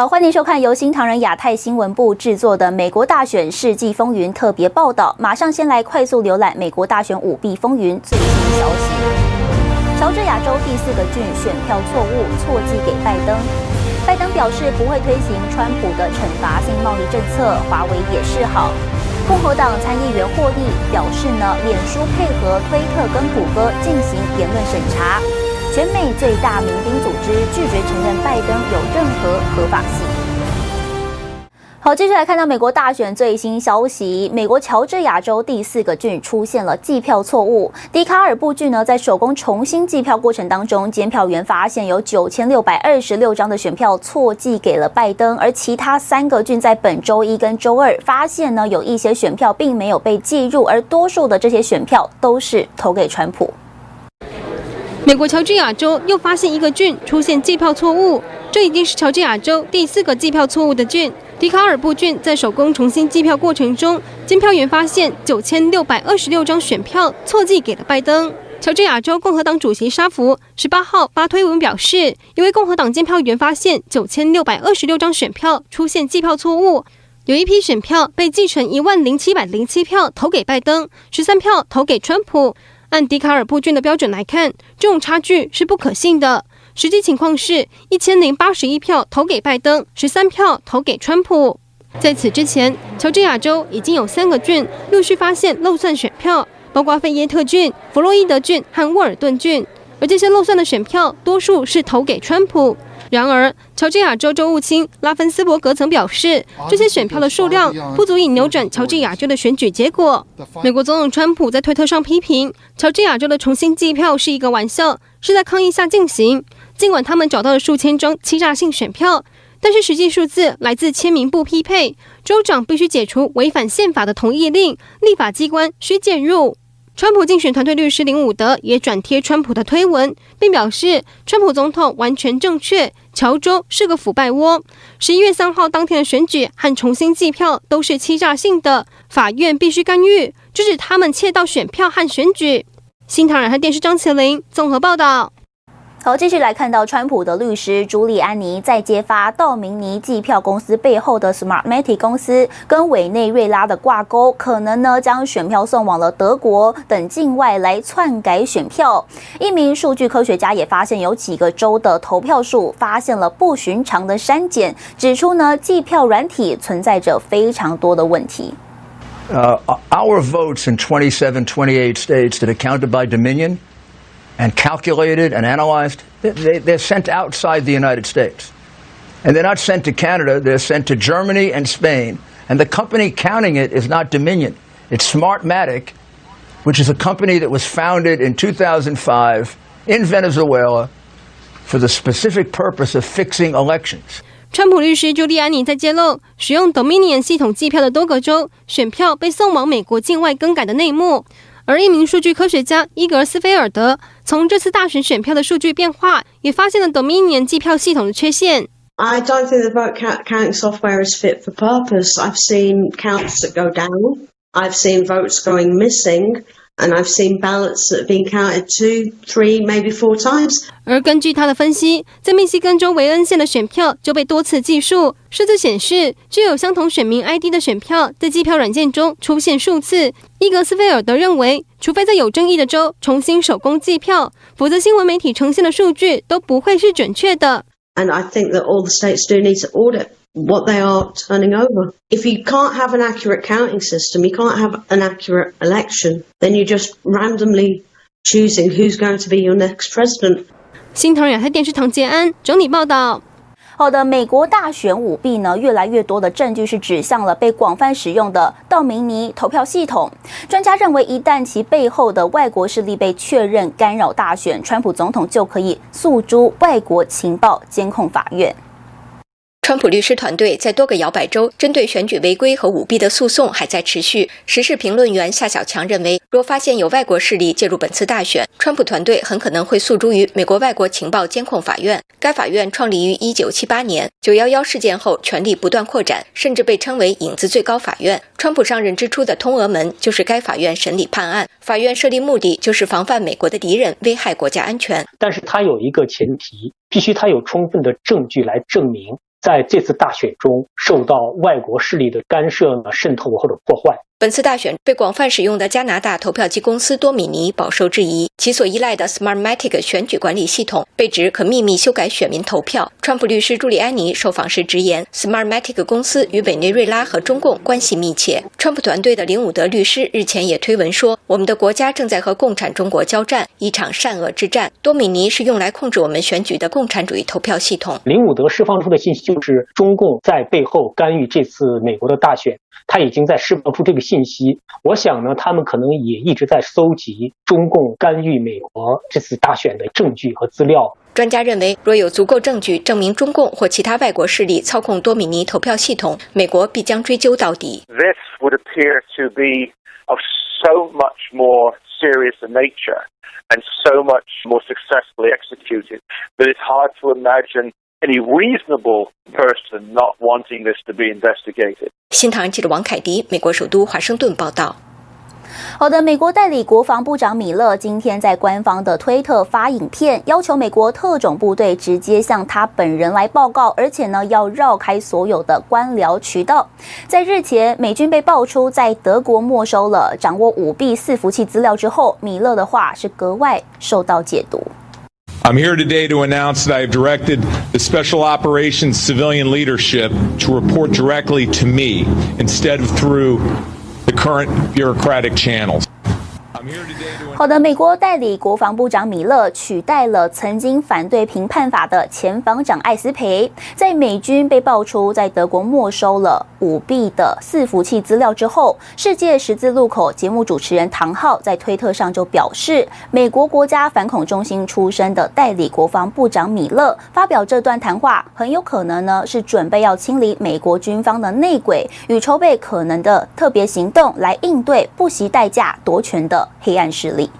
好，欢迎收看由新唐人亚太新闻部制作的《美国大选世纪风云》特别报道。马上先来快速浏览美国大选舞弊风云最新消息。乔治亚州第四个郡选票错误，错寄给拜登。拜登表示不会推行川普的惩罚性贸易政策，华为也是好。共和党参议员霍利表示呢，脸书配合推特跟谷歌进行言论审查。全美最大民兵组织拒绝承认拜登有任何合法性。好，接下来看到美国大选最新消息，美国乔治亚州第四个郡出现了计票错误。迪卡尔布郡呢，在手工重新计票过程当中，监票员发现有九千六百二十六张的选票错寄给了拜登，而其他三个郡在本周一跟周二发现呢，有一些选票并没有被计入，而多数的这些选票都是投给川普。美国乔治亚州又发现一个郡出现计票错误，这已经是乔治亚州第四个计票错误的郡。迪卡尔布郡在手工重新计票过程中，监票员发现九千六百二十六张选票错寄给了拜登。乔治亚州共和党主席沙弗十八号发推文表示，一位共和党监票员发现九千六百二十六张选票出现计票错误，有一批选票被计成一万零七百零七票投给拜登，十三票投给川普。按迪卡尔布郡的标准来看，这种差距是不可信的。实际情况是一千零八十一票投给拜登，十三票投给川普。在此之前，乔治亚州已经有三个郡陆续发现漏算选票，包括费耶特郡、弗洛伊德郡和沃尔顿郡，而这些漏算的选票多数是投给川普。然而，乔治亚州州务卿拉芬斯伯格曾表示，这些选票的数量不足以扭转乔治亚州的选举结果。美国总统川普在推特上批评乔治亚州的重新计票是一个玩笑，是在抗议下进行。尽管他们找到了数千张欺诈性选票，但是实际数字来自签名不匹配，州长必须解除违反宪法的同意令，立法机关需介入。川普竞选团队律师林伍德也转贴川普的推文，并表示川普总统完全正确，乔州是个腐败窝。十一月三号当天的选举和重新计票都是欺诈性的，法院必须干预，制止他们窃盗选票和选举。新唐人和电视张起灵综合报道。好，继续来看到川普的律师朱利安尼在揭发道明尼计票公司背后的 Smartmatic 公司跟委内瑞拉的挂钩，可能呢将选票送往了德国等境外来篡改选票。一名数据科学家也发现有几个州的投票数发现了不寻常的删减，指出呢计票软体存在着非常多的问题。Uh, our votes in 27, 28 states that are counted by Dominion. and calculated and analyzed, they, they're sent outside the United States. And they're not sent to Canada, they're sent to Germany and Spain. And the company counting it is not Dominion, it's Smartmatic, which is a company that was founded in 2005 in Venezuela for the specific purpose of fixing elections. 川普律师朱利安尼在揭露使用 Dominion 系统计票的多个州选票被送往美国境外更改的内幕。 而一名数据科学家伊格斯菲尔德从这次大选选票的数据变化，也发现了 Dominion 计票系统的缺陷。I don't think the vote counting software is fit for purpose. I've seen counts that go down. I've seen votes going missing. And I've seen ballots that have been counted two, three, maybe four times. 而根据他的分析，在密西根州维恩县的选票就被多次计数。数字显示，具有相同选民 ID 的选票在计票软件中出现数次。伊格斯菲尔德认为，除非在有争议的州重新手工计票，否则新闻媒体呈现的数据都不会是准确的。And I think that all the states do need to audit. What they are turning over. If you can't have an accurate counting system, you can't have an accurate election, then you're just randomly choosing who's going to be your next president. 新唐人亚太电视唐杰安整理报道。好的，美国大选舞弊呢，越来越多的证据是指向了被广泛使用的道明尼投票系统。专家认为，一旦其背后的外国势力被确认干扰大选，川普总统就可以诉诸外国情报监控法院。川普律师团队在多个摇摆州针对选举违规和舞弊的诉讼还在持续。时事评论员夏小强认为，若发现有外国势力介入本次大选，川普团队很可能会诉诸于美国外国情报监控法院。该法院创立于一九七八年，九幺幺事件后权力不断扩展，甚至被称为“影子最高法院”。川普上任之初的通俄门就是该法院审理判案。法院设立目的就是防范美国的敌人危害国家安全。但是它有一个前提，必须它有充分的证据来证明。在这次大选中受到外国势力的干涉呢、渗透或者破坏。本次大选被广泛使用的加拿大投票机公司多米尼饱受质疑，其所依赖的 Smartmatic 选举管理系统被指可秘密修改选民投票。川普律师朱利安尼受访时直言，Smartmatic 公司与委内瑞拉和中共关系密切。川普团队的林伍德律师日前也推文说，我们的国家正在和共产中国交战，一场善恶之战。多米尼是用来控制我们选举的共产主义投票系统。林伍德释放出的信息就是中共在背后干预这次美国的大选。他已经在释放出这个信息，我想呢，他们可能也一直在搜集中共干预美国这次大选的证据和资料。专家认为，若有足够证据证明中共或其他外国势力操控多米尼投票系统，美国必将追究到底。This would appear to be of so much more serious a nature and so much more successfully executed that it's hard to imagine any reasonable person not wanting this to be investigated. 新唐人记者王凯迪，美国首都华盛顿报道。好的，美国代理国防部长米勒今天在官方的推特发影片，要求美国特种部队直接向他本人来报告，而且呢要绕开所有的官僚渠道。在日前，美军被爆出在德国没收了掌握五 B 伺服器资料之后，米勒的话是格外受到解读。I'm here today to announce that I have directed the Special Operations civilian leadership to report directly to me instead of through the current bureaucratic channels. 好的，美国代理国防部长米勒取代了曾经反对评判法的前防长艾斯培，在美军被爆出在德国没收了舞弊的伺服器资料之后，世界十字路口节目主持人唐浩在推特上就表示，美国国家反恐中心出身的代理国防部长米勒发表这段谈话，很有可能呢是准备要清理美国军方的内鬼与筹备可能的特别行动，来应对不惜代价夺权的黑暗势力。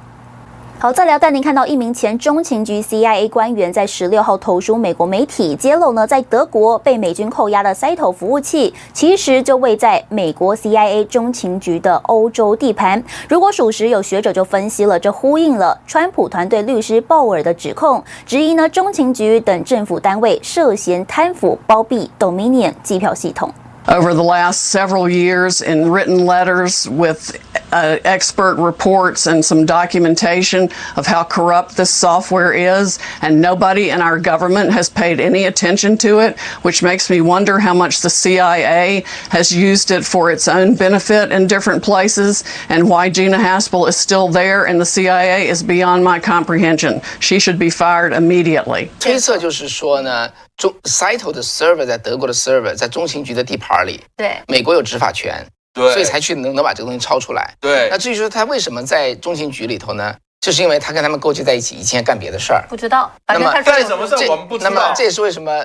好，再聊带您看到一名前中情局 CIA 官员在十六号投书美国媒体，揭露呢，在德国被美军扣押的 Cyto 服务器，其实就位在美国 CIA 中情局的欧洲地盘。如果属实，有学者就分析了，这呼应了川普团队律师鲍尔的指控，质疑呢中情局等政府单位涉嫌贪腐包庇 Dominion 机票系统。Over the last several years, in written letters with uh, expert reports and some documentation of how corrupt this software is, and nobody in our government has paid any attention to it, which makes me wonder how much the CIA has used it for its own benefit in different places, and why Gina Haspel is still there in the CIA is beyond my comprehension. She should be fired immediately. 推测就是说呢。 中 Cyto 的 server 在德国的 server 在中情局的地盘里，对，美国有执法权，对，所以才去能能把这个东西抄出来，对。那至于说他为什么在中情局里头呢？就是因为他跟他们勾结在一起，以前干别的事儿，不知道。那么干什么事我们不知道。那么这也是为什么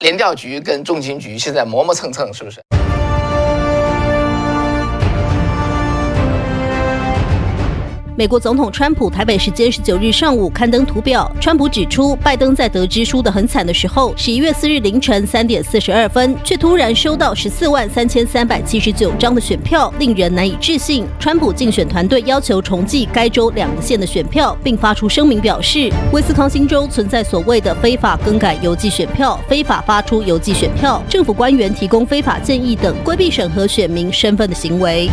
联调局跟中情局现在磨磨蹭蹭，是不是？美国总统川普台北时间十九日上午刊登图表，川普指出，拜登在得知输得很惨的时候，十一月四日凌晨三点四十二分，却突然收到十四万三千三百七十九张的选票，令人难以置信。川普竞选团队要求重计该州两个县的选票，并发出声明表示，威斯康星州存在所谓的非法更改邮寄选票、非法发出邮寄选票、政府官员提供非法建议等规避审核选民身份的行为。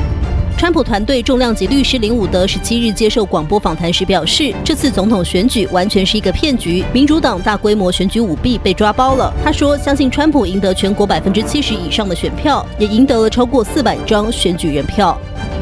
川普团队重量级律师林伍德十七日接受广播访谈时表示，这次总统选举完全是一个骗局，民主党大规模选举舞弊被抓包了。他说，相信川普赢得全国百分之七十以上的选票，也赢得了超过四百张选举人票。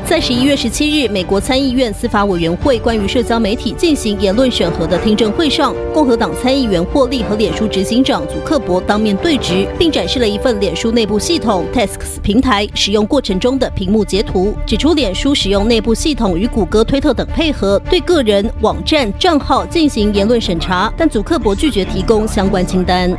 在十一月十七日，美国参议院司法委员会关于社交媒体进行言论审核的听证会上，共和党参议员霍利和脸书执行长祖克伯当面对质，并展示了一份脸书内部系统 Tasks 平台使用过程中的屏幕截图，指出脸书使用内部系统与谷歌、推特等配合，对个人、网站、账号进行言论审查，但祖克伯拒绝提供相关清单。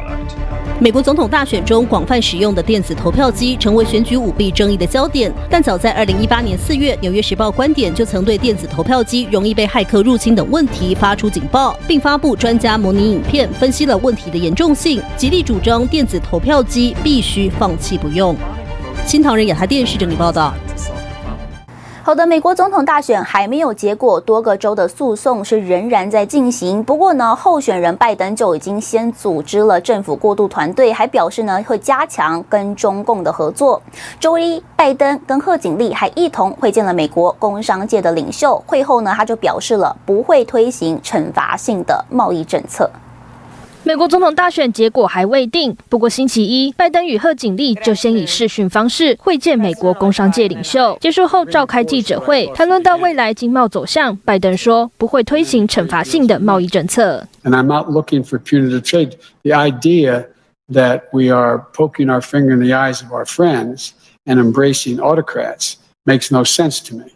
美国总统大选中广泛使用的电子投票机成为选举舞弊争议的焦点，但早在二零一八年四月，《纽约时报》观点就曾对电子投票机容易被骇客入侵等问题发出警报，并发布专家模拟影片，分析了问题的严重性，极力主张电子投票机必须放弃不用。新唐人亚太电视整理报道。好的，美国总统大选还没有结果，多个州的诉讼是仍然在进行。不过呢，候选人拜登就已经先组织了政府过渡团队，还表示呢会加强跟中共的合作。周一，拜登跟贺锦丽还一同会见了美国工商界的领袖。会后呢，他就表示了不会推行惩罚性的贸易政策。美国总统大选结果还未定，不过星期一，拜登与贺锦丽就先以视讯方式会见美国工商界领袖。结束后召开记者会，谈论到未来经贸走向，拜登说不会推行惩罚性的贸易政策。And I'm not looking for punitive trade. The idea that we are poking our finger in the eyes of our friends and embracing autocrats makes no sense to me.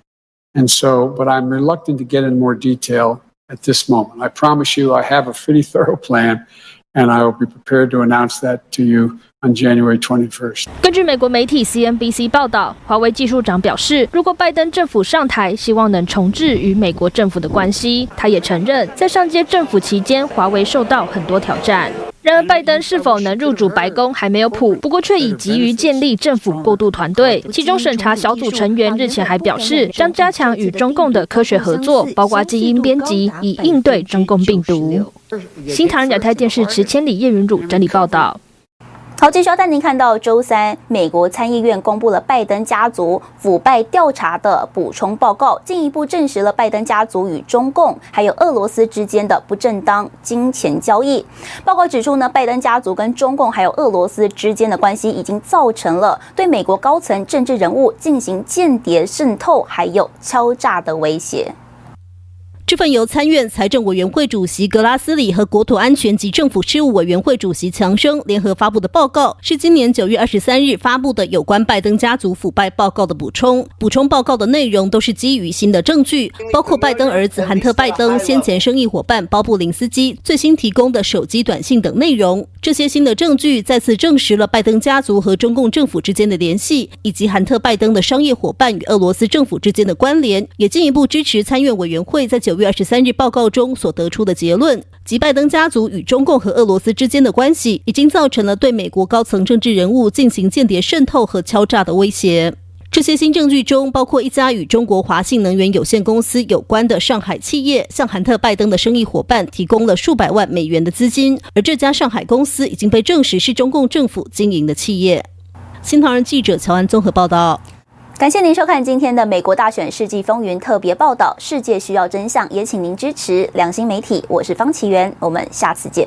And so, but I'm reluctant to get in more detail. At this moment, I promise you, I have a pretty thorough plan, and I will be prepared to announce that to you on January 21st. 根据美国媒体 CNBC 报道，华为技术长表示，如果拜登政府上台，希望能重置与美国政府的关系。他也承认，在上届政府期间，华为受到很多挑战。然而，拜登是否能入主白宫还没有谱，不过却已急于建立政府过渡团队。其中审查小组成员日前还表示，将加强与中共的科学合作，包括基因编辑，以应对中共病毒。新唐人亚太电视池千里叶云汝整理报道。好，继续要带您看到，周三，美国参议院公布了拜登家族腐败调查的补充报告，进一步证实了拜登家族与中共还有俄罗斯之间的不正当金钱交易。报告指出呢，拜登家族跟中共还有俄罗斯之间的关系，已经造成了对美国高层政治人物进行间谍渗透还有敲诈的威胁。这份由参院财政委员会主席格拉斯里和国土安全及政府事务委员会主席强生联合发布的报告，是今年九月二十三日发布的有关拜登家族腐败报告的补充。补充报告的内容都是基于新的证据，包括拜登儿子韩特·拜登先前生意伙伴鲍布林斯基最新提供的手机短信等内容。这些新的证据再次证实了拜登家族和中共政府之间的联系，以及韩特·拜登的商业伙伴与俄罗斯政府之间的关联，也进一步支持参院委员会在九月二十三日报告中所得出的结论，即拜登家族与中共和俄罗斯之间的关系，已经造成了对美国高层政治人物进行间谍渗透和敲诈的威胁。这些新证据中，包括一家与中国华信能源有限公司有关的上海企业，向韩特·拜登的生意伙伴提供了数百万美元的资金，而这家上海公司已经被证实是中共政府经营的企业。新唐人记者乔安综合报道。感谢您收看今天的美国大选世纪风云特别报道。世界需要真相，也请您支持良心媒体。我是方奇源，我们下次见。